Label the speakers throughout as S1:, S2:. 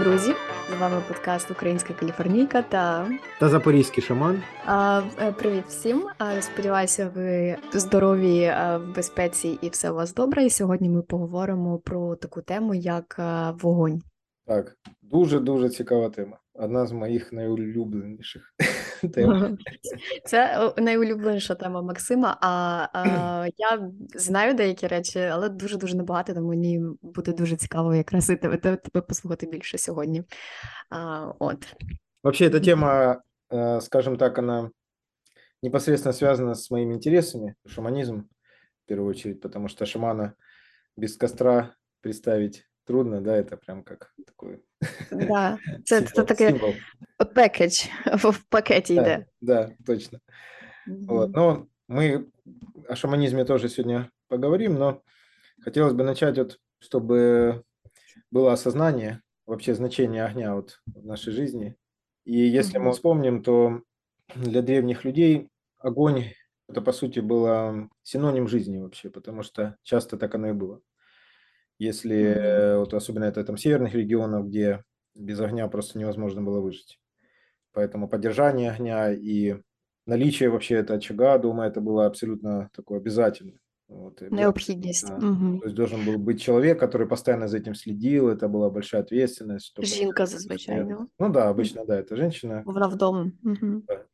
S1: друзі! З вами подкаст Українська Каліфорнійка та
S2: та Запорізький шаман.
S1: А, е, Привіт всім! Сподіваюся, ви здорові в безпеці і все у вас добре. І сьогодні ми поговоримо про таку тему, як вогонь.
S2: Так, дуже дуже цікава тема. Одна з моїх найулюбленіших тем.
S1: Це найулюбленіша тема Максима. А, а я знаю деякі речі, але дуже дуже небагато. Тому мені буде дуже цікаво якраз і тебе, тебе послухати більше сьогодні. А, от.
S2: Вообще, эта тема, э, скажем так, она непосредственно связана с моими интересами, шаманизм в первую очередь, потому что шамана без костра представить трудно, да, это прям как такой
S1: Да, це, це таке пекедж в пакеті
S2: да. Да, точно. Mm-hmm. Вот. Но мы о шаманизме тоже сегодня поговорим, но хотелось бы начать вот, чтобы было осознание вообще значения огня вот в нашей жизни. И если mm-hmm. мы вспомним, то для древних людей огонь это по сути было синоним жизни вообще, потому что часто так оно и было. Если mm-hmm. вот особенно это там северных регионов, где без огня просто невозможно было выжить. Поэтому поддержание огня и наличие вообще этого очага, думаю, это было абсолютно такое обязательно.
S1: Вот, Необходимость.
S2: Да. Угу. То есть должен был быть человек, который постоянно за этим следил, это была большая ответственность.
S1: Чтобы... Жінка зазвичай.
S2: Ну да, обычно, да, это женщина.
S1: Вона вдома. Угу.
S2: Да.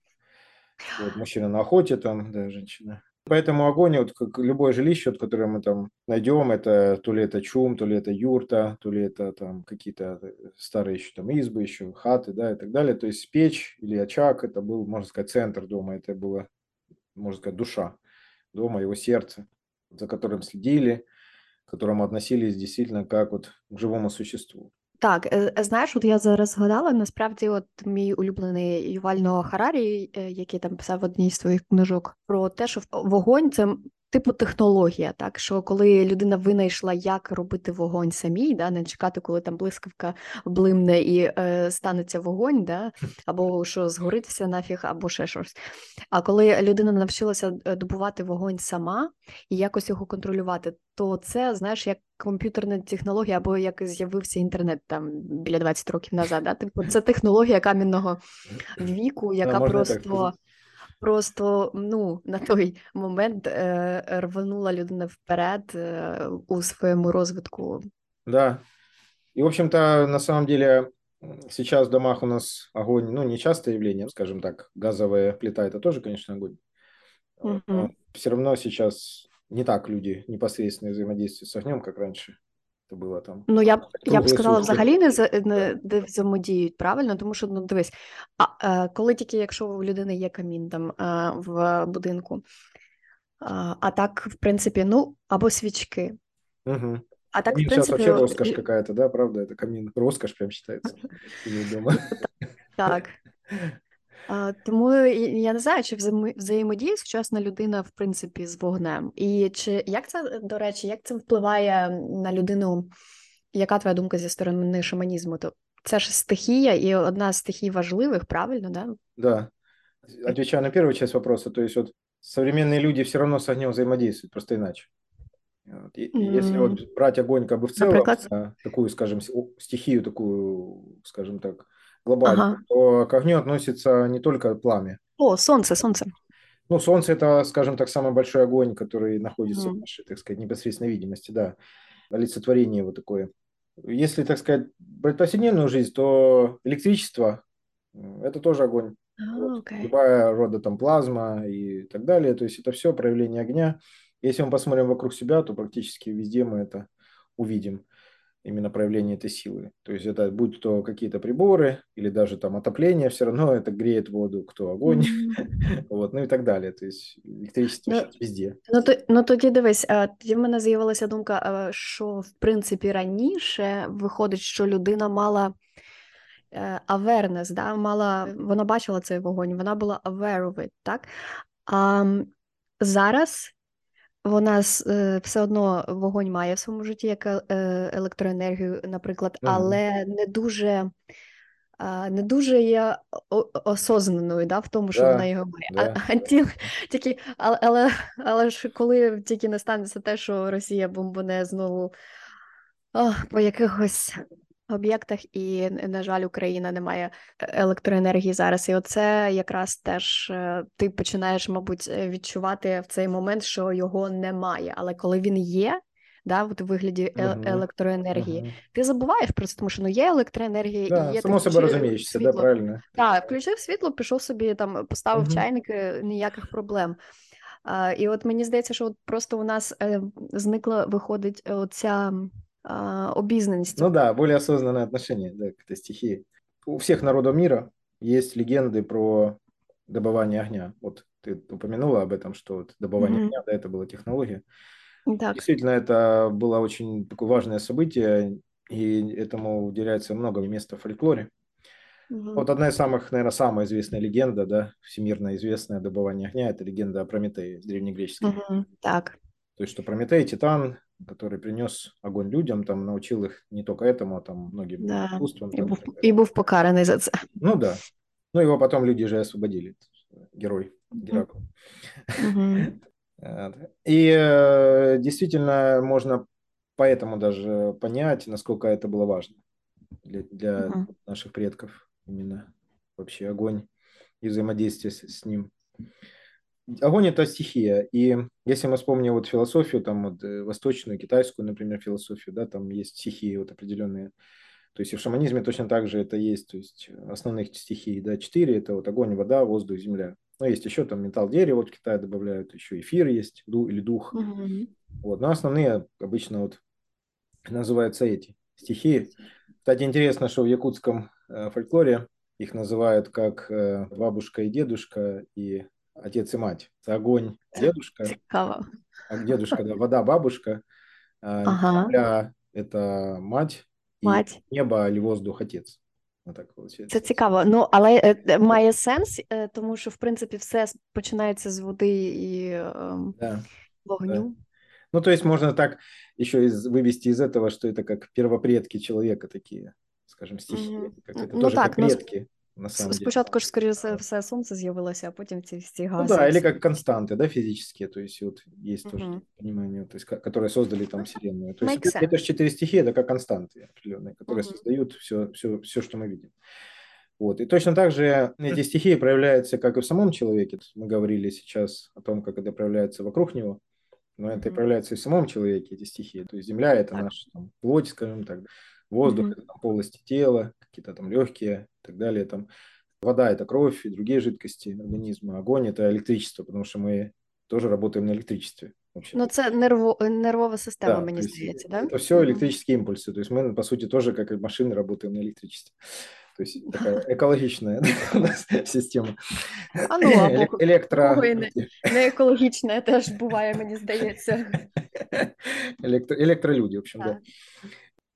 S2: Вот, мужчина на охоте, там, да, женщина. Поэтому огонь, вот как любое жилище, вот, которое мы там найдем, это то ли это чум, то ли это юрта, то ли это там какие-то э, старые еще там избы, еще хаты, да, и так далее. То есть печь или очаг, это был, можно сказать, центр дома, это было, можно сказать, душа дома, его сердце, за которым следили, к которому относились действительно как вот к живому существу.
S1: Так, е, е, знаєш, от я зараз згадала, насправді, от мій улюблений Ювального Харарі, е, який там писав в одній з своїх книжок, про те, що вогонь це типу технологія, так що коли людина винайшла, як робити вогонь самій, да, не чекати, коли там блискавка блимне і е, станеться вогонь, да, або що згориться нафіг, або ще щось. А коли людина навчилася добувати вогонь сама і якось його контролювати, то це знаєш як комп'ютерна технологія, або як з'явився інтернет там біля 20 років назад. Да? Типу, це технологія кам'яного віку, яка просто. Просто ну на той момент е, рванула людина вперед е, у своєму розвитку.
S2: Да. И, в общем-то, на самом деле, сейчас в домах у нас огонь, ну, не частое явление, скажем так, газовая плита – это тоже, конечно, огонь. Угу. Все равно сейчас не так люди непосредственно взаимодействуют с огнем, как раньше. Це було там.
S1: Ну я б я б сказала, взагалі не за не де взаємодіють правильно, тому що ну дивись, а е, коли тільки якщо у людини є камін там е, в будинку, а, а так, в принципі, ну або свічки.
S2: Угу. А так, камин в принципе... вообще роскошь какая-то, да, правда? Это камин, роскошь прям считается.
S1: Так. Тому я не знаю, чи взаємодіє сучасна людина в принципі з вогнем, і чи як це до речі, як це впливає на людину? Яка твоя думка зі сторони шаманізму? То це ж стихія, і одна з стихій важливих, правильно, да?
S2: Да. Отвечая на первую часть вопроса, то есть вот современные люди все равно с огнем взаимодействуют, просто иначе. Вот. И, mm. Если вот брать огонь как бы в целом, Например? такую, скажем, стихию, такую, скажем так, глобально, ага. то к огню относится не только пламя.
S1: О, солнце, солнце.
S2: Ну, солнце это, скажем так, самый большой огонь, который находится mm. в нашей, так сказать, непосредственной видимости, да. Олицетворение его такое. Если, так сказать, брать повседневную жизнь, то электричество – это тоже огонь.
S1: Oh, вот. okay.
S2: Любая рода там плазма и так далее. То есть это все проявление огня. Если мы посмотрим вокруг себя, то практически везде мы это увидим именно проявление этой силы. То есть это будь то какие-то приборы или даже там отопление, все равно это греет воду, кто огонь, mm-hmm. вот, ну і так далі. Тобто електричество ну, везде.
S1: Ну, то, ну тоді дивись, тоді в мене з'явилася думка, що в принципі раніше виходить, що людина мала awareness, да, мала, вона бачила цей вогонь, вона була aware of it, так? А зараз вона е, все одно вогонь має в своєму житті як е, електроенергію, наприклад, але не дуже не дуже є осознаною да, в тому, що
S2: да,
S1: вона його має. А, а ті, тільки, але, але але ж коли тільки не станеться те, що Росія бомбане знову о, по якихось об'єктах, і, на жаль, Україна не має електроенергії зараз. І оце якраз теж е, ти починаєш, мабуть, відчувати в цей момент, що його немає. Але коли він є, да, от у вигляді uh-huh. електроенергії, uh-huh. ти забуваєш про це, тому що ну є електроенергія
S2: да,
S1: і є
S2: само себе розумієшся, да, правильно.
S1: Так, включив світло, пішов собі там, поставив uh-huh. чайник, ніяких проблем. А, І от мені здається, що от просто у нас е, зникла, виходить, оця а, обізнаність.
S2: Ну да, более осознанное отношение да, к этой стихии. У всех народов мира есть легенды про добывание огня. Вот ты упомянула об этом, что вот добывание mm-hmm. огня, да, это была технология. Так. Действительно, это было очень такое важное событие, и этому уделяется много места в фольклоре. Угу. Вот одна из самых, наверное, самая известная легенда, да, всемирно известная добывание огня, это легенда о Прометее, древнегреческой.
S1: Угу. Так.
S2: То есть, что Прометей, Титан, который принес огонь людям, там научил их не только этому, а там многим
S1: да. искусствам. И, був, и был покаранный за это.
S2: Ну да. Ну его потом люди же освободили. Герой Геракл. И э, действительно можно поэтому даже понять, насколько это было важно для, для угу. наших предков именно вообще огонь и взаимодействие с, с ним. Огонь – это стихия, и если мы вспомним вот философию, там вот э, восточную, китайскую, например, философию, да, там есть стихии вот определенные, то есть и в шаманизме точно так же это есть, то есть основных стихий, да, четыре – это вот огонь, вода, воздух, земля. Но есть еще там металл, дерево, вот в Китае добавляют, еще эфир есть, или дух. Mm-hmm. Вот, но основные обычно вот называются эти стихии. Кстати, интересно, что в якутском э, фольклоре их называют как э, бабушка и дедушка и отец и мать. Это огонь дедушка,
S1: Цікаво.
S2: а дедушка, да, вода бабушка, а ага. земля – это мать,
S1: мать.
S2: и небо или воздух – отец.
S1: Так Це цікаво. Ну, але е, має сенс, е, тому що, в принципі, все починається з води і е, да. вогню. Да.
S2: Ну, то есть можно так еще из, вывести из этого, что это как первопредки человека такие, скажем, стихи. Mm-hmm. Как это ну, тоже так, как ну, предки. На самом
S1: Спочатку ж, скоріше за все, сонце з'явилося, а потім ці всі гази.
S2: Ну да, или как константы, да, физические, то есть вот есть mm-hmm. тоже понимание, то есть, которые создали там Вселенную. То есть это, это же четыре стихии, это как константы определенные, которые mm-hmm. создают все, все, все, что мы видим. Вот. И точно так же эти стихии проявляются как и в самом человеке. Мы говорили сейчас о том, как это проявляется вокруг него, но это mm-hmm. проявляется и в самом человеке, эти стихии. То есть Земля – это так. наша там, плоть, скажем так, воздух mm-hmm. – это там, полости тела, какие-то там легкие и так далее. Там, вода – это кровь и другие жидкости организма. Огонь – это электричество, потому что мы тоже работаем на электричестве.
S1: Вообще. Ну, це нерво, нервова система, да, мені здається, да?
S2: Это все электрические импульсы. То есть мы, по сути, тоже, как и машины, работаем на электричестве. То есть такая экологичная у нас система.
S1: А ну, або Електро... не, не екологічна теж буває, мені здається.
S2: Електро... Электролюди, в общем, да. да.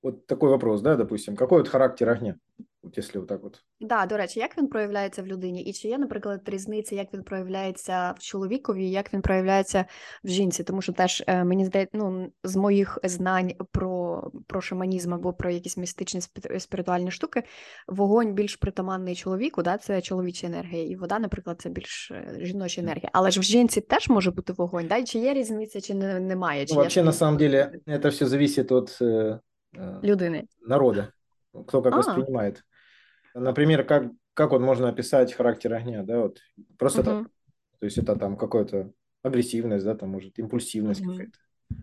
S2: Вот такой вопрос, да, допустим, какой вот характер огня? От якщо так от.
S1: Да, до речі, як він проявляється в людині? І чи є, наприклад, різниця, як він проявляється в чоловікові, як він проявляється в жінці? Тому що теж е, мені здається, ну з моїх знань про про шаманізм або про якісь містичні спіритуальні штуки, вогонь більш притаманний чоловіку, да, це чоловіча енергія, і вода, наприклад, це більш е, жіноча енергія. Але ж в жінці теж може бути вогонь, да? чи є різниця, чи не, немає? Чи
S2: ну, Взагалі, на самом деле, це все залежить від
S1: людини
S2: народу. Кто как а. воспринимает. Например, как, как вот можно описать характер огня, да, вот просто угу. так. То есть это там какая-то агрессивность, да, там может импульсивность угу. какая-то.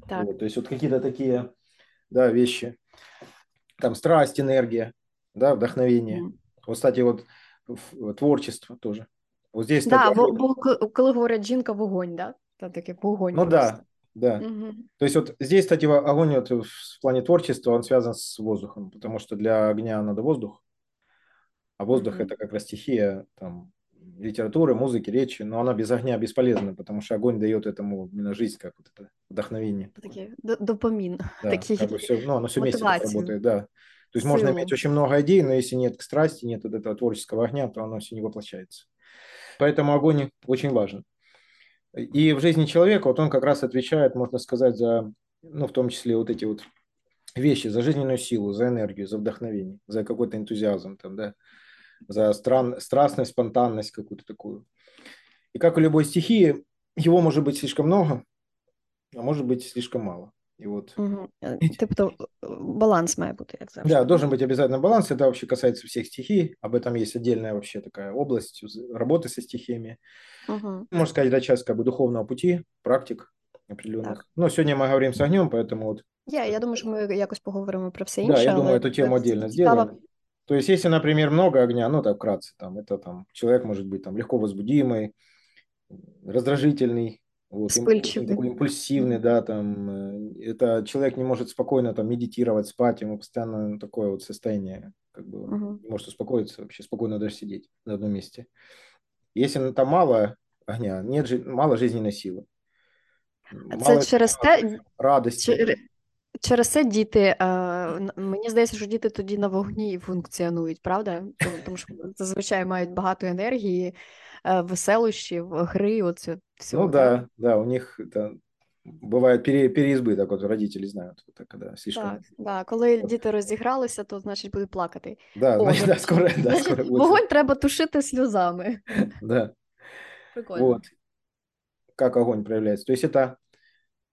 S2: Так. Вот, то есть вот какие-то такие, да, вещи. Там страсть, энергия, да, вдохновение. Угу. Вот, кстати, вот творчество тоже. Вот здесь
S1: да, бо, бо коли говорять жінка вогонь, да? Там таке вогонь.
S2: Ну просто. да, да. Угу. То есть вот здесь, кстати, огонь вот в плане творчества, он связан с воздухом, потому что для огня надо воздух, а воздух mm-hmm. это как раз стихия там, литературы, музыки, речи, но она без огня бесполезна, потому что огонь дает этому именно жизнь, как вот это вдохновение.
S1: Такие, допамин.
S2: Да, Такие как бы все, ну, оно все вместе работает, да. То есть Силу. можно иметь очень много идей, но если нет страсти, нет вот этого творческого огня, то оно все не воплощается. Поэтому огонь очень важен. И в жизни человека вот он как раз отвечает, можно сказать, за, ну, в том числе вот эти вот вещи, за жизненную силу, за энергию, за вдохновение, за какой-то энтузиазм там, да за стран, страстность, спонтанность какую-то такую. И как у любой стихии, его может быть слишком много, а может быть слишком мало. И вот
S1: Угу. Тобто баланс має бути, як завжди.
S2: Да, должен быть обязательно баланс. Это вообще касается всех стихий. Об этом есть отдельная вообще такая область работы со стихиями.
S1: Угу.
S2: Можно сказать, это часть как бы духовного пути, практик определенных.
S1: Так.
S2: Но сегодня мы говорим с огнем, поэтому вот
S1: Я, я думаю, що ми якось поговоримо про все інше.
S2: Да, я
S1: але
S2: думаю, эту тему
S1: це
S2: отдельно
S1: цікаво.
S2: сделаем. То есть, если, например, много огня, ну, так вкратце, там, это там, человек может быть там легко возбудимый, раздражительный, вот,
S1: Вспыльчивый.
S2: такой импульсивный, да, там, э, это человек не может спокойно там медитировать, спать, ему постоянно ну, такое вот состояние, как бы,
S1: Мгм.
S2: не может успокоиться, вообще спокойно даже сидеть на одном месте. Если там мало огня, нет, жи- мало жизненной силы.
S1: А Це через те,
S2: радости.
S1: чер- через це діти, е, н- мені здається, що діти тоді на вогні функціонують, правда? Тому, тому що зазвичай мають багато енергії, е, веселощів, гри, оце всього.
S2: Ну
S1: так?
S2: да, да, у них это бывает пере, переизбыток, вот родители знают, это когда слишком.
S1: Так, да. Коли діти розігралися, то значить будуть плакати.
S2: Да,
S1: О,
S2: значит, да,
S1: значить,
S2: скоро, да,
S1: значить,
S2: скоро будет.
S1: вогонь треба тушити сльозами.
S2: Да,
S1: Прикольно.
S2: вот. Как огонь проявляется. То есть это,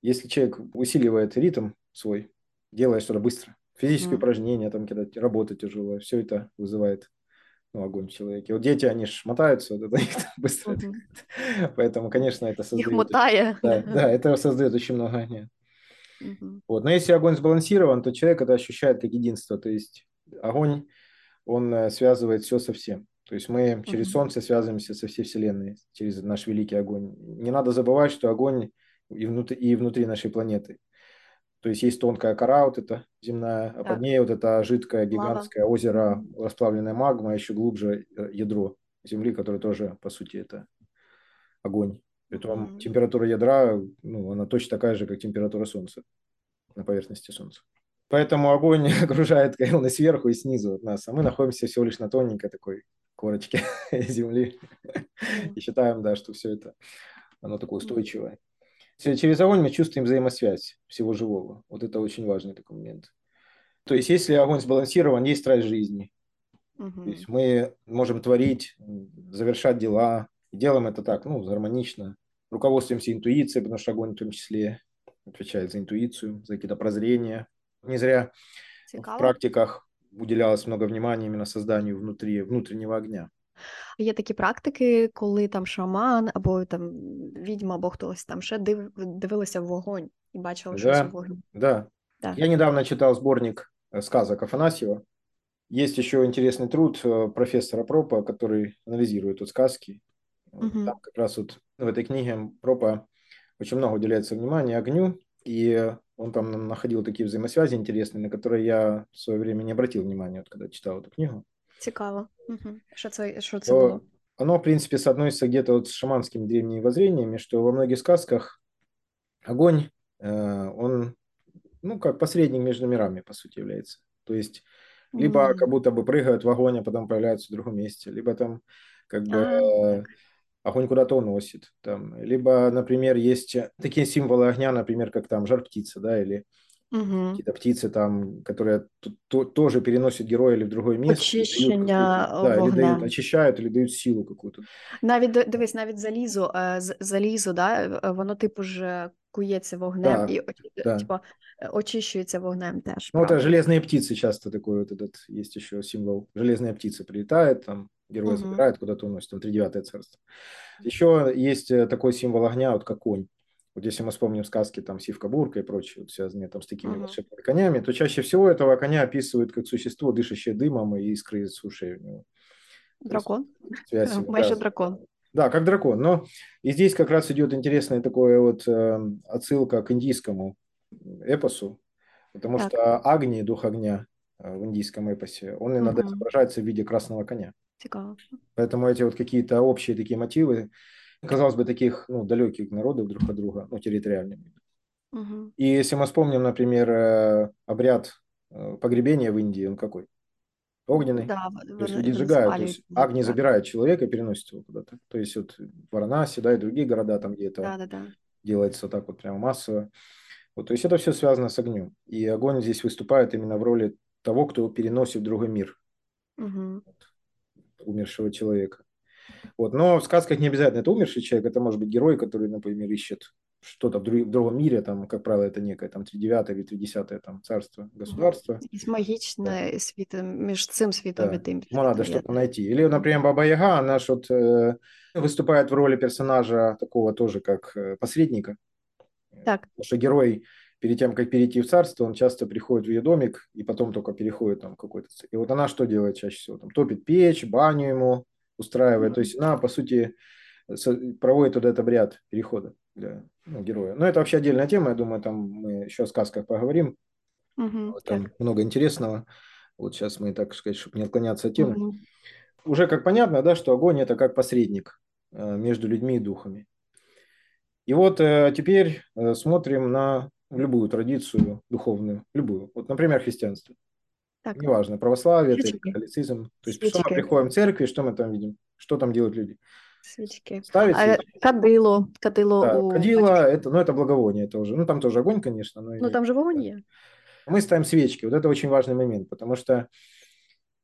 S2: если человек усиливает ритм свой, делает что-то быстро, физические
S1: Мгм.
S2: упражнения, там, когда работа тяжелая, все это вызывает ну, огонь в человеке. Вот дети, они ж мотаются, вот это их быстро.
S1: Мгм.
S2: Поэтому, конечно, это создает...
S1: мотає.
S2: Да, да, это создает очень много огня.
S1: Мгм.
S2: Вот. Но если огонь сбалансирован, то человек это ощущает как единство. То есть огонь, он э, связывает все со всем. То есть мы через
S1: Мгм.
S2: Солнце связываемся со всей Вселенной, через наш великий огонь. Не надо забывать, что огонь и внутри, и внутри нашей планеты. То есть есть тонкая кора вот эта земная, а
S1: Так.
S2: под ней вот это жидкое
S1: Лава.
S2: гигантское озеро,
S1: Мгм.
S2: расплавленная магма, а еще глубже э, ядро Земли, которое тоже, по сути, это огонь. Притом
S1: Мгм.
S2: температура ядра, ну, она точно такая же, как температура Солнца на поверхности Солнца. Поэтому огонь окружает и сверху, и снизу от нас, а мы находимся всего лишь на тоненькой такой корочке Земли. И считаем, да, что все это, оно такое устойчивое. Че- Через огонь мы чувствуем взаимосвязь всего живого. Вот это очень важный такой момент. То есть, если огонь сбалансирован, есть страсть жизни. То
S1: Мгм.
S2: есть мы можем творить, завершать дела. И делаем это так, ну, гармонично. Руководствуемся интуицией, потому что огонь в том числе отвечает за интуицию, за какие-то прозрения. Не зря в
S1: Цікаво.
S2: практиках уделялось много внимания именно созданию внутри, внутреннего огня.
S1: Є такі практики, коли там шаман або там відьма, або хтось там ще див, дивилися в вогонь і бачили щось
S2: Да.
S1: у вогні.
S2: Да.
S1: Так.
S2: Я недавно читал сборник э, сказок Афанасьева. Есть еще интересный труд э, профессора Пропа, который анализирует вот сказки. Вот
S1: Мгм.
S2: Там как раз вот в этой книге Пропа очень много уделяется внимания огню, и он там находил такие взаимосвязи интересные, на которые я в свое время не обратил внимания, вот когда читал эту книгу.
S1: Цікаво. Угу. Що це, що це було?
S2: оно, в принципе, соотносится где-то вот с шаманскими древними воззрениями, что во многих сказках огонь, э, он, ну, как посредник между мирами, по сути, является. То есть, либо
S1: М.
S2: как будто бы прыгают в огонь, а потом появляются в другом месте, либо там как бы э, огонь куда-то уносит. Там. Либо, например, есть такие символы огня, например, как там жар птица, да, или
S1: Угу.
S2: какие-то птицы там, которые т- то- тоже переносят героя или в другое место. и дают
S1: Очищення
S2: какую-то- да, или
S1: вогнем.
S2: дают, очищают, или дают силу какую-то.
S1: Навіть ди- дивись, навіть залізо, е, з- залізо, да, е, воно типу ж кується вогнем
S2: Так,
S1: і очі-
S2: да.
S1: типу, е, очищується вогнем теж.
S2: Ну, это
S1: правда.
S2: железные птицы часто такой вот этот, есть еще символ. Железная птица прилетает, там героя
S1: Мгм.
S2: забирает, куда-то уносит, там тридевятое царство. Еще есть э, такой символ огня, вот как конь. Вот если мы вспомним сказки там Сивка Бурка и прочие, вот, связанные там с такими
S1: Мгм.
S2: волшебными конями, то чаще всего этого коня описывают как существо, дышащее дымом и искры из ушей у него.
S1: Дракон.
S2: Связь, да,
S1: дракон.
S2: Да, как дракон. Но и здесь как раз идет интересная такое вот э, отсылка к индийскому эпосу, потому
S1: Так.
S2: что Агни, дух огня э, в индийском эпосе, он иногда
S1: Мгм.
S2: изображается в виде красного коня.
S1: Цікаво.
S2: Поэтому эти вот какие-то общие такие мотивы, казалось бы, таких ну, далеких народов друг от друга, ну, территориальными.
S1: Угу.
S2: И если мы вспомним, например, э, обряд э, погребения в Индии, он какой? Огненный.
S1: Да,
S2: То есть люди сжигают, то есть Агни забирает человека и переносит его куда-то. То есть вот Варанаси, да, и другие города, там где это
S1: Да, да, да.
S2: делается так вот прямо массово. Вот, то есть это все связано с огнем. И огонь здесь выступает именно в роли того, кто переносит в другой мир
S1: Угу.
S2: умершего человека. Вот. Но в сказках не обязательно это умерший человек, это может быть герой, который, например, ищет что-то в, друг, в другом мире, там, как правило, это некое там тридевятое или тридесятое там царство, государство.
S1: Якийсь магічне да. світ між цим світом
S2: да.
S1: и тем.
S2: Ему надо что-то найти. Или, например, Баба Яга, она вот, э, выступает в роли персонажа такого тоже, как э, посредника.
S1: Так.
S2: Потому что герой перед тем, как перейти в царство, он часто приходит в ее домик и потом только переходит там какой-то... И вот она что делает чаще всего? Там топит печь, баню ему устраивает. Mm-hmm. То есть она, по сути, проводит вот этот обряд перехода для ну, героя. Но это вообще отдельная тема, я думаю, там мы еще о сказках поговорим.
S1: Угу,
S2: там так. много интересного. Вот сейчас мы, так сказать, чтобы не отклоняться от темы.
S1: Угу.
S2: Уже как понятно, да, что огонь это как посредник э, между людьми и духами. И вот э, теперь э, смотрим на любую традицию духовную, любую. Вот, например, христианство. Так. Неважно, православие это католицизм. То есть, Свечки. что мы приходим в церкви, что мы там видим? Что там делают люди?
S1: Свечки.
S2: Ставить
S1: а
S2: свечки.
S1: кадило, кадило
S2: Да,
S1: у
S2: кадило, это, ну, это благовоние тоже. Ну, там тоже огонь, конечно. Но
S1: Ну, там же вогонь є.
S2: Мы ставим свечки. Вот это очень важный момент, потому что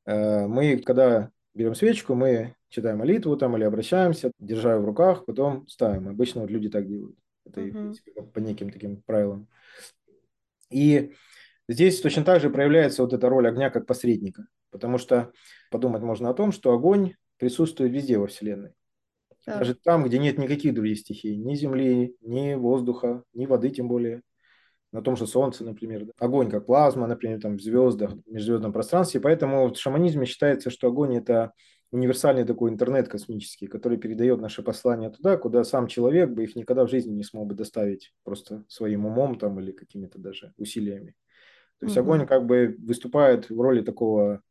S2: э, мы, когда берем свечку, мы читаем молитву там или обращаемся, держа ее в руках, потом ставим. Обычно вот люди так делают. Это принципе, по неким таким правилам. И здесь точно так же проявляется вот эта роль огня как посредника, потому что подумать можно о том, что огонь присутствует везде во Вселенной.
S1: Так.
S2: Даже там, где нет никаких других стихий, ни земли, ни воздуха, ни воды тем более. На том же Солнце, например. да. Огонь как плазма, например, там в звездах, в межзвездном пространстве. Поэтому в шаманизме считается, что огонь – это универсальный такой интернет космический, который передает наши послания туда, куда сам человек бы их никогда в жизни не смог бы доставить просто своим умом там или какими-то даже усилиями. То есть
S1: Мгм.
S2: огонь как бы выступает в роли такого,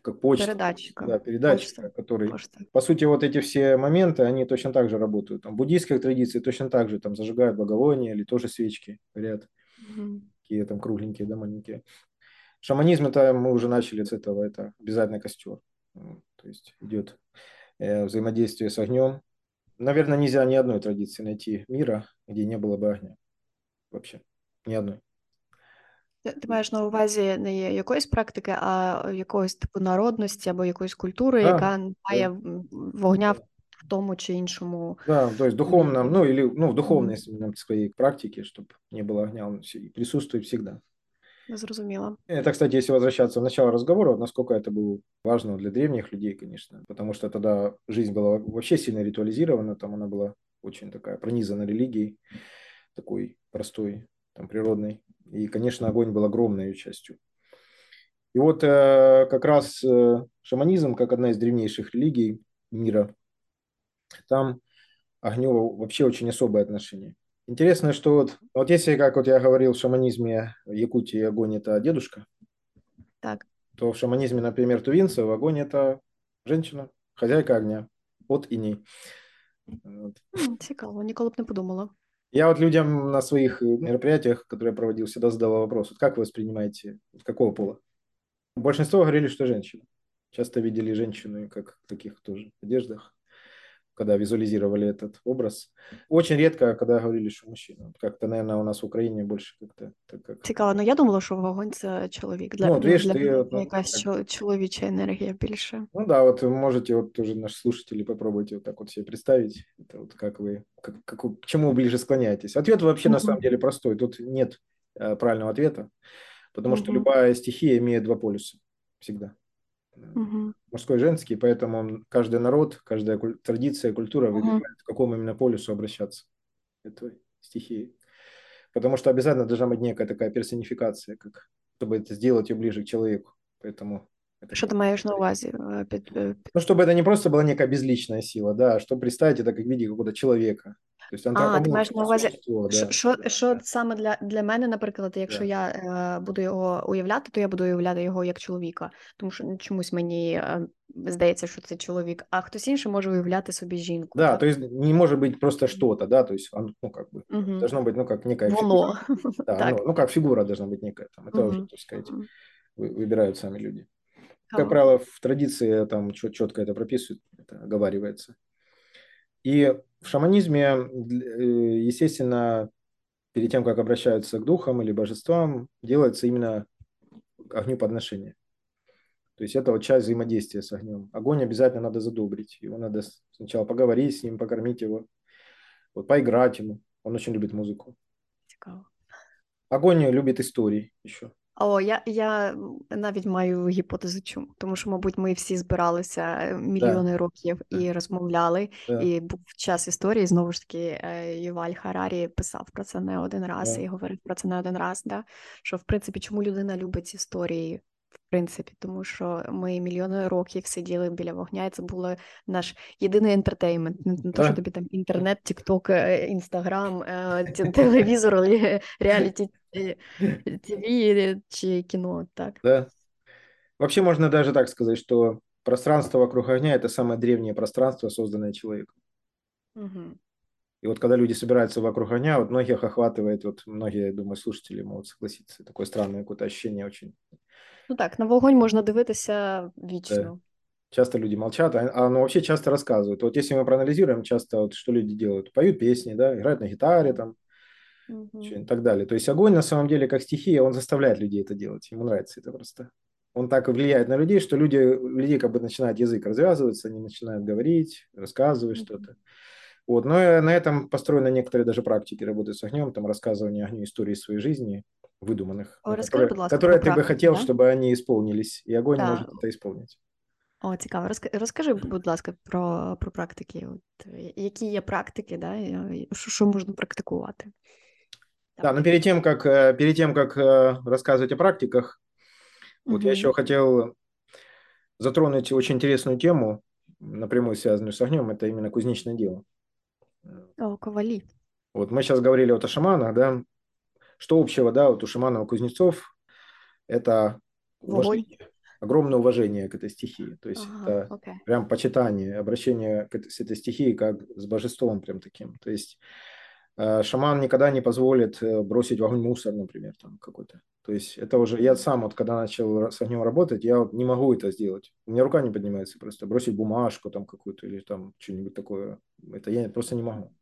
S2: как почта.
S1: Передатчика.
S2: Да, передатчика,
S1: Почта.
S2: который
S1: Пошта.
S2: по сути, вот эти все моменты, они точно так же работают. Там, в буддийской традиции точно так же там зажигают благовония или тоже свечки горят,
S1: Мгм.
S2: такие там кругленькие, да, маленькие. Шаманизм это мы уже начали с этого, это обязательно костер. Вот, То есть идет э, взаимодействие с огнем. Наверное, нельзя ни одной традиции найти мира, где не было бы огня. Вообще. Ни одной.
S1: Ти, ти маєш на увазі не є якоїсь практики, а якоїсь типу народності або якоїсь культури,
S2: Да,
S1: яка має м, вогня в в тому чи іншому.
S2: Да, то есть духовно, ну или ну, в
S1: Мгм.
S2: духовной именно своей практике, чтобы не было огня, он все- присутствует всегда.
S1: Зрозуміло.
S2: Это, кстати, если возвращаться в начало разговора, вот насколько это было важно для древних людей, конечно, потому что тогда жизнь была вообще сильно ритуализирована, там она была очень такая пронизана религией, такой простой, там, природной. И, конечно, огонь был огромной ее частью. И вот э, как раз э, шаманизм, как одна из древнейших религий мира, там огню вообще очень особое отношение. Интересно, что вот, вот если, как вот я говорил, в шаманизме Якутии огонь – это дедушка,
S1: Так.
S2: то в шаманизме, например, тувинцев огонь – это женщина, хозяйка огня, от и.
S1: М, Цікаво, ніколи б не подумала.
S2: Я вот людям на своих э, мероприятиях, которые я проводил, всегда задавал вопрос, вот как вы воспринимаете, какого пола? Большинство говорили, что женщина. Часто видели женщину как в таких тоже одеждах, когда визуализировали этот образ. Очень редко, когда говорили, что мужчина. Вот Как-то, наверное, у нас в Украине больше как-то так как...
S1: Цікаво, ну я думала, що вогонь це чоловік. Для,
S2: Ну, от видиш,
S1: для
S2: ти
S1: мене
S2: от,
S1: це
S2: ну,
S1: якась
S2: так.
S1: чо- чоловіча енергія більше.
S2: Ну да, вот вы можете вот тоже наши слушатели попробуйте вот так вот себе представить, это вот как вы, как, как вы- к чему вы ближе склоняетесь. Ответ вообще на
S1: Мгм.
S2: самом деле простой, тут нет э, правильного ответа, потому что
S1: Мгм.
S2: любая стихия имеет два полюса всегда. Э,
S1: Угу.
S2: Мужской и женский, поэтому он- каждый народ, каждая куль- традиция, культура
S1: Мгм.
S2: выбирает, к какому именно полюсу обращаться этой стихии. Потому что обязательно должна быть некая такая персонификация, как, чтобы это сделать ее ближе к человеку. Поэтому это
S1: Що ти маєш на увазі? е, Під, е,
S2: ну, чтобы это не просто была некая безличная сила, да, а чтобы представить это как в виде какого-то человека. То есть
S1: А, ти
S2: антропоморфное
S1: маєш на увазі,
S2: существо,
S1: Що,
S2: да.
S1: що, що
S2: Да.
S1: саме для, для мене, наприклад, якщо
S2: Да.
S1: я е, буду його уявляти, то я буду уявляти його як чоловіка, тому що ну, чомусь мені е, здається, що це чоловік, а хтось інший може уявляти собі жінку.
S2: Да,
S1: так?
S2: то есть не может быть просто что-то, да, то есть, он, ну, как бы,
S1: Мгм.
S2: должно быть, ну, как некая
S1: Воно.
S2: фигура. Да,
S1: так.
S2: ну, ну, как фигура должна быть некая, там, это уже,
S1: Мгм.
S2: так сказать,
S1: Мгм.
S2: вы- выбирают сами люди. Как
S1: Цікаво.
S2: правило, в традиции там четко это прописывают, это оговаривается. И в шаманизме, э, естественно, перед тем, как обращаются к духам или божествам, делается именно огню подношение. То есть это вот часть взаимодействия с огнем. Огонь обязательно надо задобрить. Его надо сначала поговорить с ним, покормить его, вот поиграть ему, Он очень любит музыку. Огонь любит истории еще.
S1: О, я я навіть маю гіпотезу, чому. Тому що, мабуть, ми всі збиралися мільйони мільйони років і розмовляли,
S2: Да.
S1: і був час історії. Знову ж таки, е, Юваль Харарі писав про це не один раз
S2: Да.
S1: і говорив про це не один раз. Да? Що в принципі, чому людина любить історії? В принципі, тому що ми мільйони років сиділи біля вогня, і це було наш єдиний ентертеймент. Не, не то, що
S2: Да.
S1: тобі там інтернет, тікток, е, інстаграм, е, ті- телевізор, рі- реаліті е, ТВ чи кіно, так?
S2: Да. Вообще можно даже так сказать, что пространство вокруг огня – это самое древнее пространство, созданное человеком.
S1: Угу.
S2: И вот когда люди собираются вокруг огня, вот многих охватывает, вот многие, я думаю, слушатели могут согласиться, такое странное какое-то ощущение очень.
S1: ну так, на вогонь можна дивитися вічно.
S2: Часто люди молчат, а, а ну, вообще часто рассказывают. Вот если мы проанализируем часто, вот, что люди делают, поют песни, да, играют на гитаре там,
S1: Мгм.
S2: и так далее. То есть огонь на самом деле как стихия, он заставляет людей это делать, ему нравится это просто. Он так влияет на людей, что люди, у людей как бы начинает язык развязываться, они начинают говорить, рассказывать
S1: Мгм.
S2: что-то. Вот, но э, на этом построены некоторые даже практики работы с огнем, там рассказывание огню истории своей жизни, выдуманных,
S1: О,
S2: ну,
S1: расскажи,
S2: которые,
S1: пожалуйста,
S2: которые
S1: про
S2: ты бы
S1: практики,
S2: хотел,
S1: да?
S2: чтобы они исполнились, и огонь
S1: Да.
S2: может это исполнить.
S1: О, цікаво. Розка- Розкажи, будь ласка, про, про практики. От, е, які є практики, да? і- і Що, що можна практикувати?
S2: Да, но перед тем, как, э, перед тем, как э, рассказывать о практиках, вот я
S1: Мгм.
S2: еще хотел затронуть очень интересную тему, напрямую связанную с огнем, это именно кузнечное дело.
S1: О, ковалі.
S2: Вот мы сейчас говорили вот о шаманах, да, что общего, да, вот у шаманов и кузнецов это уважение, огромное уважение к этой стихии, то есть
S1: Ага,
S2: это
S1: окей.
S2: прям почитание, обращение к этой, с этой стихией как с божеством прям таким, то есть э, шаман никогда не позволит э, бросить в огонь мусор, например, там какой-то. То есть это уже, я сам вот когда начал с огнем работать, я вот не могу это сделать. У меня рука не поднимается просто, бросить бумажку там какую-то или там что-нибудь такое, это я просто не могу.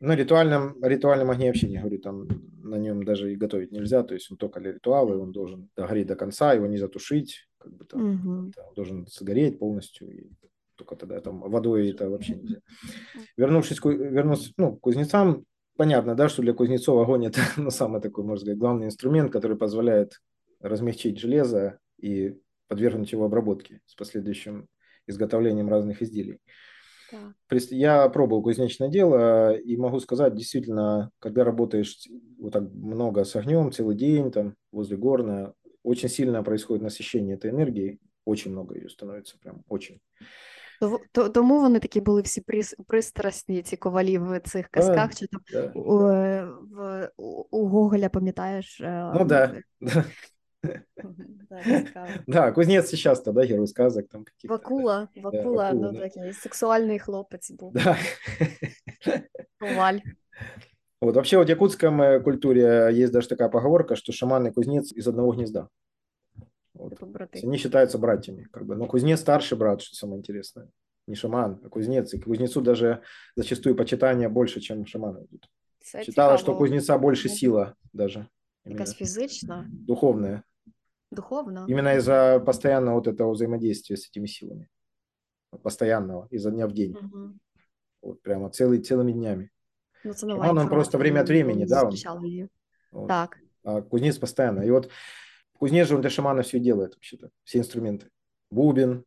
S2: На ритуальном, ритуальном огне вообще не говорю, там на нем даже и готовить нельзя, то есть он только для ритуала, и он должен догореть до конца, его не затушить, как бы там,
S1: Мгм.
S2: он должен сгореть полностью, и только тогда там водой это вообще нельзя. Вернувшись, к вернусь, ну, к кузнецам, понятно, да, что для кузнецов огонь это ну, самый такой, можно сказать, главный инструмент, который позволяет размягчить железо и подвергнуть его обработке с последующим изготовлением разных изделий.
S1: Так.
S2: Прис- Я пробовал кузнечное дело и могу сказать, действительно, когда работаешь вот так много с огнем целый день там возле горна, очень сильно происходит насыщение этой энергии, очень много ее становится, прям очень.
S1: То- то- Тому вони такі були всі прис- пристрасні, ці ковалі в цих казках, чи там
S2: Да.
S1: у, е, в, у, у Гоголя, пам'ятаєш? е,
S2: Ну да, да,
S1: Мгм, Так, цікаво.
S2: да, кузнец часто, да, герой сказок там каких-то.
S1: Вакула, Вакула,
S2: Вакула,
S1: ну
S2: да.
S1: такий сексуальний хлопець був.
S2: Да.
S1: Коваль.
S2: Вот вообще вот в якутском э, культуре есть даже такая поговорка, что шаман и кузнец из одного гнезда. Вот.
S1: Типу
S2: То есть
S1: брати.
S2: Они считаются братьями, как бы. Но кузнец старший брат, что самое интересное. Не шаман, а кузнец. И к кузнецу даже зачастую почитание больше, чем шамана идут.
S1: Це
S2: Считалось, что
S1: цікаво.
S2: у кузнеца больше
S1: Мгм.
S2: сила даже. Именно
S1: Якась фізична,
S2: духовная.
S1: духовна.
S2: Именно из-за постоянного вот этого взаимодействия с этими силами. Постоянного, изо дня в день.
S1: Мгм.
S2: Вот прямо целый, целыми днями.
S1: Ну, це
S2: Шаман,
S1: нова
S2: он
S1: інформація,
S2: просто время от
S1: я не
S2: времени, да, он-
S1: зустрічала її.
S2: Вот.
S1: Так.
S2: А кузнец постоянно. И вот кузнец же он для шамана все делает вообще-то, все инструменты. Бубен,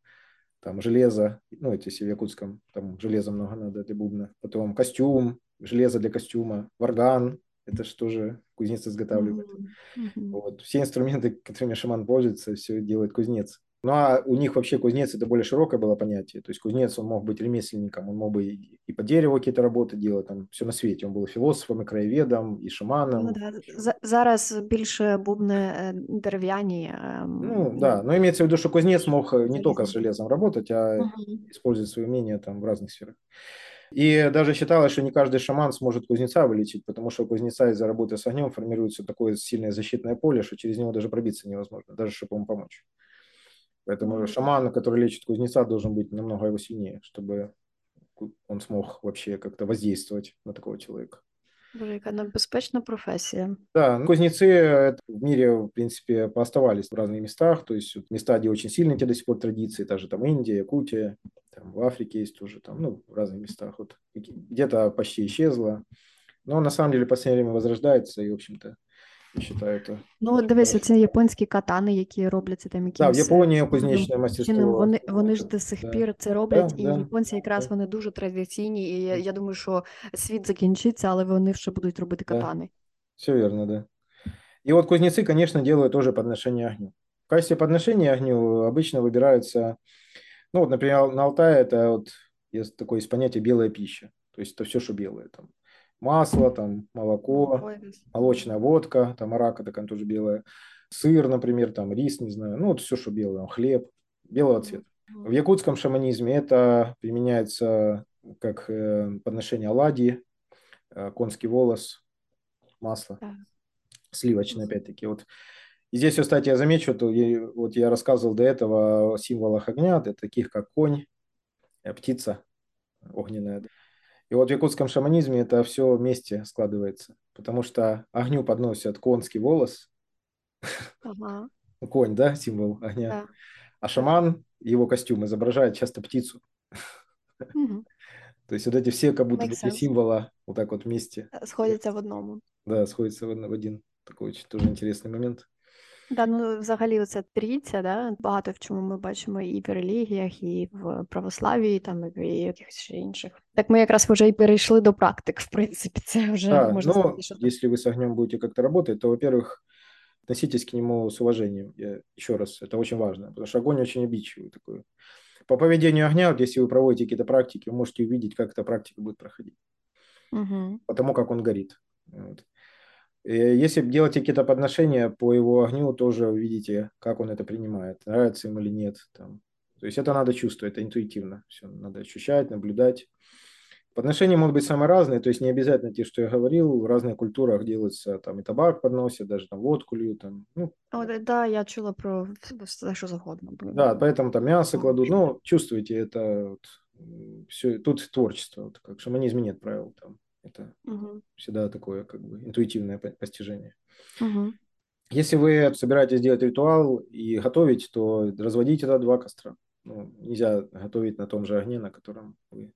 S2: там железо, ну, это если в якутском, там железа много надо для бубна. Потом костюм, железо для костюма, варган, это же тоже кузнец изготавливает.
S1: Мгм.
S2: Вот. Все инструменты, которыми шаман пользуется, все делает кузнец. Ну, а у них вообще кузнец – это более широкое было понятие. То есть кузнец, он мог быть ремесленником, он мог бы и, и по дереву какие-то работы делать, там все на свете. Он был и философом, и краеведом, и шаманом.
S1: Ну, да. За- Зараз більше бубни е, дерев'яні. ем,
S2: Ну, да, но имеется в виду, что кузнец мог э, не только с
S1: Железо.
S2: железом работать, а
S1: Мгм.
S2: использовать свои умения там в разных сферах. И даже считалось, что не каждый шаман сможет кузнеца вылечить, потому что у кузнеца из-за работы с огнем формируется такое сильное защитное поле, что через него даже пробиться невозможно, даже чтобы ему помочь. Поэтому шаман, который лечит кузнеца, должен быть намного его сильнее, чтобы он смог вообще как-то воздействовать на такого человека.
S1: Боже, яка небезпечна професія.
S2: Да, ну, кузнецы э, в мире, в принципе, пооставались в разных местах, то есть места, где очень сильные те до сих пор традиции, та же там Индия, Якутия, там в Африке есть тоже, там, ну, в разных местах. Вот, где-то почти исчезло, Но на самом деле в последнее время возрождается, и, в общем-то, я считаю, это...
S1: Ну, дивись, оці японські катани, які робляться там
S2: Да, в
S1: якимось
S2: Японии
S1: чином,
S2: кузнечное мастерство.
S1: чином, вони, вони ж до сих
S2: Да.
S1: пір це роблять,
S2: Да,
S1: і
S2: да,
S1: японці якраз
S2: да.
S1: вони дуже традиційні, і я, я думаю, що світ закінчиться, але вони ще будуть робити
S2: Да.
S1: катани.
S2: Все верно, да. И вот кузнецы, конечно, делают тоже подношение огню. В качестве подношения огню обычно выбираются, ну вот, например, на Алтае это вот есть такое есть понятие белая пища. То есть это все, что белое. Там масло, там молоко,
S1: Ой,
S2: молочная водка, там арака такая тоже белая, сыр, например, там рис, не знаю, ну вот все, что белое, хлеб белого цвета. В якутском шаманизме это применяется как э, подношение оладьи, э, конский волос, масло,
S1: Так.
S2: сливочное опять-таки. Вот. И здесь, кстати, я замечу, то вот я рассказывал до этого о символах огня, таких как конь, э, птица огненная. И вот в якутском шаманизме это все вместе складывается, потому что огню подносят конский волос,
S1: Ага,
S2: ну, конь, да, символ огня,
S1: так.
S2: а шаман, его костюм изображает часто птицу.
S1: Мгм.
S2: То есть вот эти все как будто такие символа вот так вот вместе,
S1: Сходяться в одному.
S2: да, сходятся в один- в один. Такой очень тоже интересный момент.
S1: Да, ну взагалі оця трійця, да, багато в чому ми бачимо і в релігіях, і в православі, там, і в якихось ще інших. Так ми якраз вже і перейшли до практик, в принципі, це вже
S2: Да,
S1: можна
S2: но
S1: сказати, що так.
S2: если вы с огнем будете как-то работать, то, во-первых, относитесь к нему с уважением. Я, еще раз, это очень важно, потому что огонь очень обидчивый такой. По поведению огня, вот если вы проводите какие-то практики, вы можете увидеть, как эта практика будет проходить,
S1: Угу.
S2: потому как он горит. Вот. Э, Если делаете какие-то подношения по его огню, тоже увидите, как он это принимает, нравится ему или нет. Там. То есть это надо чувствовать, это интуитивно. Все надо ощущать, наблюдать. Подношения могут быть самые разные, то есть не обязательно те, что я говорил, в разных культурах делается, там и табак подносят, даже там водку льют, там, ну,
S1: О, да, я чула про все, що завгодно.
S2: да, поэтому там мясо кладут, ну, чувствуете, это вот, все, тут творчество, вот, как в шаманизме нет правил, там, это
S1: Угу.
S2: всегда такое, как бы, интуитивное по- постижение.
S1: Угу.
S2: Если вы собираетесь делать ритуал и готовить, то разводите это два костра. Ну, нельзя готовить на том же огне, на котором вы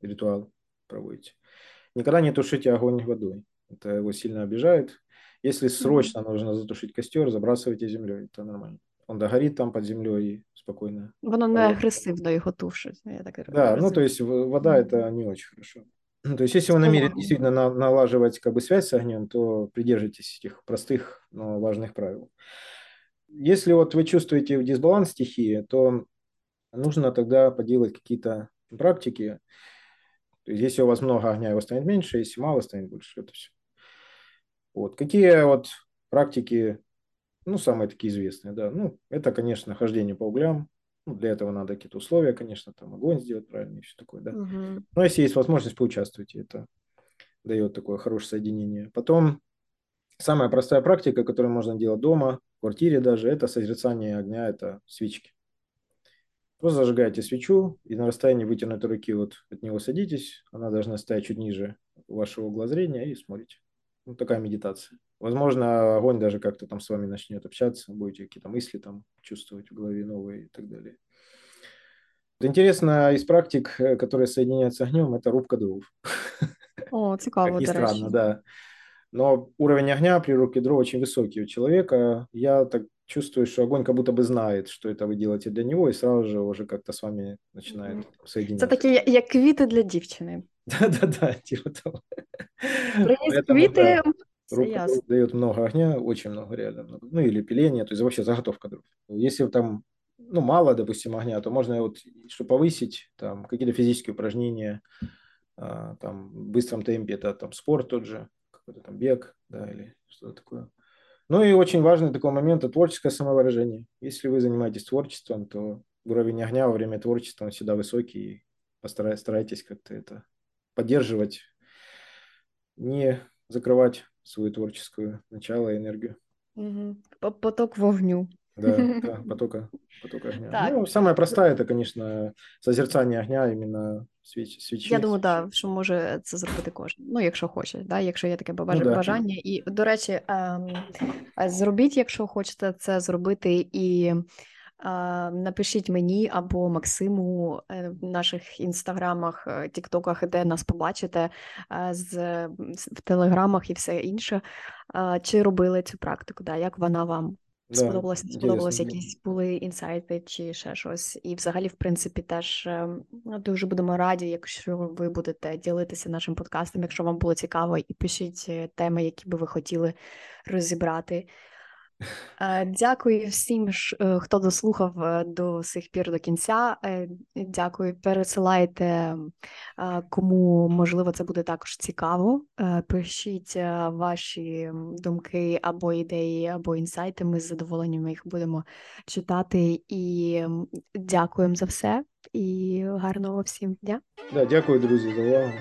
S2: ритуал проводите. Никогда не тушите огонь водой. Это его сильно обижает. Если срочно нужно затушить костер, забрасывайте землей. Это нормально. Он догорит там под землей и спокойно.
S1: Воно не агресивно його тушить. Я так
S2: Да, ну то есть вода это не очень хорошо. Ну, То есть если вы намерены действительно на- налаживать как бы связь с огнем, то придерживайтесь этих простых, но важных правил. Если вот вы чувствуете дисбаланс стихии, то нужно тогда поделать какие-то практики. То есть если у вас много огня, его станет меньше, если мало, станет больше. Это все. Вот. Какие вот практики, ну, самые такие известные, да. Ну, это, конечно, хождение по углям. Ну, для этого надо какие-то условия, конечно, там огонь сделать правильно и все такое, да.
S1: Мгм.
S2: Но если есть возможность, поучаствуйте. Это дает такое хорошее соединение. Потом самая простая практика, которую можно делать дома, в квартире даже, это созерцание огня, это свечки. Просто зажигаете свечу и на расстоянии вытянутой руки вот от него садитесь. Она должна стоять чуть ниже вашего угла зрения и смотрите. Вот такая медитация. Возможно, огонь даже как-то там с вами начнет общаться, будете какие-то мысли там чувствовать в голове новые и так далее. Вот Интересно из практик, э, которые соединяются с огнем, это рубка дров.
S1: О, цікаво,
S2: Как ни
S1: до речі.
S2: странно, да. Но уровень огня при рубке дров очень высокий у человека. Я так чувствую, что огонь как будто бы знает, что это вы делаете для него, и сразу же уже как-то с вами начинает
S1: Мгм.
S2: соединяться.
S1: Це такі, як квіти для дівчини.
S2: Да-да-да, типа того.
S1: Ясно.
S2: дров дает много огня, очень много, реально много. Ну, или пиление, то есть вообще заготовка дров. Если там, ну, мало, допустим, огня, то можно вот, чтобы повысить, там, какие-то физические упражнения, а, там, в быстром темпе, это там спорт тот же, какой-то там бег, да, или что-то такое. Ну и очень важный такой момент – это творческое самовыражение. Если вы занимаетесь творчеством, то уровень огня во время творчества он всегда высокий, и постарайтесь, старайтесь как-то это поддерживать, не закрывать свою творческую начало и энергию.
S1: Мгм. По- Поток вогню.
S2: Да, да, потока, потока огня.
S1: Так.
S2: Ну, самое простое – это, конечно, созерцание огня, именно свеч, свечи.
S1: Я думаю, да, що може це зробити кожен. Ну, якщо хоче, да, якщо є таке бажа-
S2: Ну, да.
S1: бажання. І, до речі, ем, е, зробіть, якщо хочете це зробити, і Напишіть мені або Максиму е, в наших інстаграмах, е, тіктоках, де нас побачите, з в телеграмах і все інше. Чи робили цю практику? Да, Як вона вам
S2: Да,
S1: сподобалась, не сподобалось, якісь були інсайти чи ще щось? І взагалі, в принципі, теж дуже будемо раді, якщо ви будете ділитися нашим подкастом, якщо вам було цікаво, і пишіть е, теми, які би ви хотіли розібрати. Е, дякую всім, е, хто дослухав е, до сих пір до кінця. Дякую, пересилайте, кому можливо це буде також цікаво. Пишіть ваші думки або ідеї, або інсайти. Ми з задоволенням їх будемо читати. І дякуємо за все. І гарного всім дня.
S2: Да, дякую, друзі, за увагу.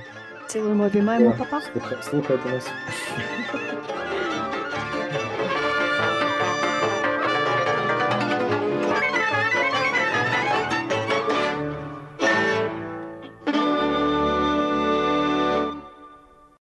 S1: Цілуємо, обіймаємо,
S2: Да,
S1: папа.
S2: Слухайте нас.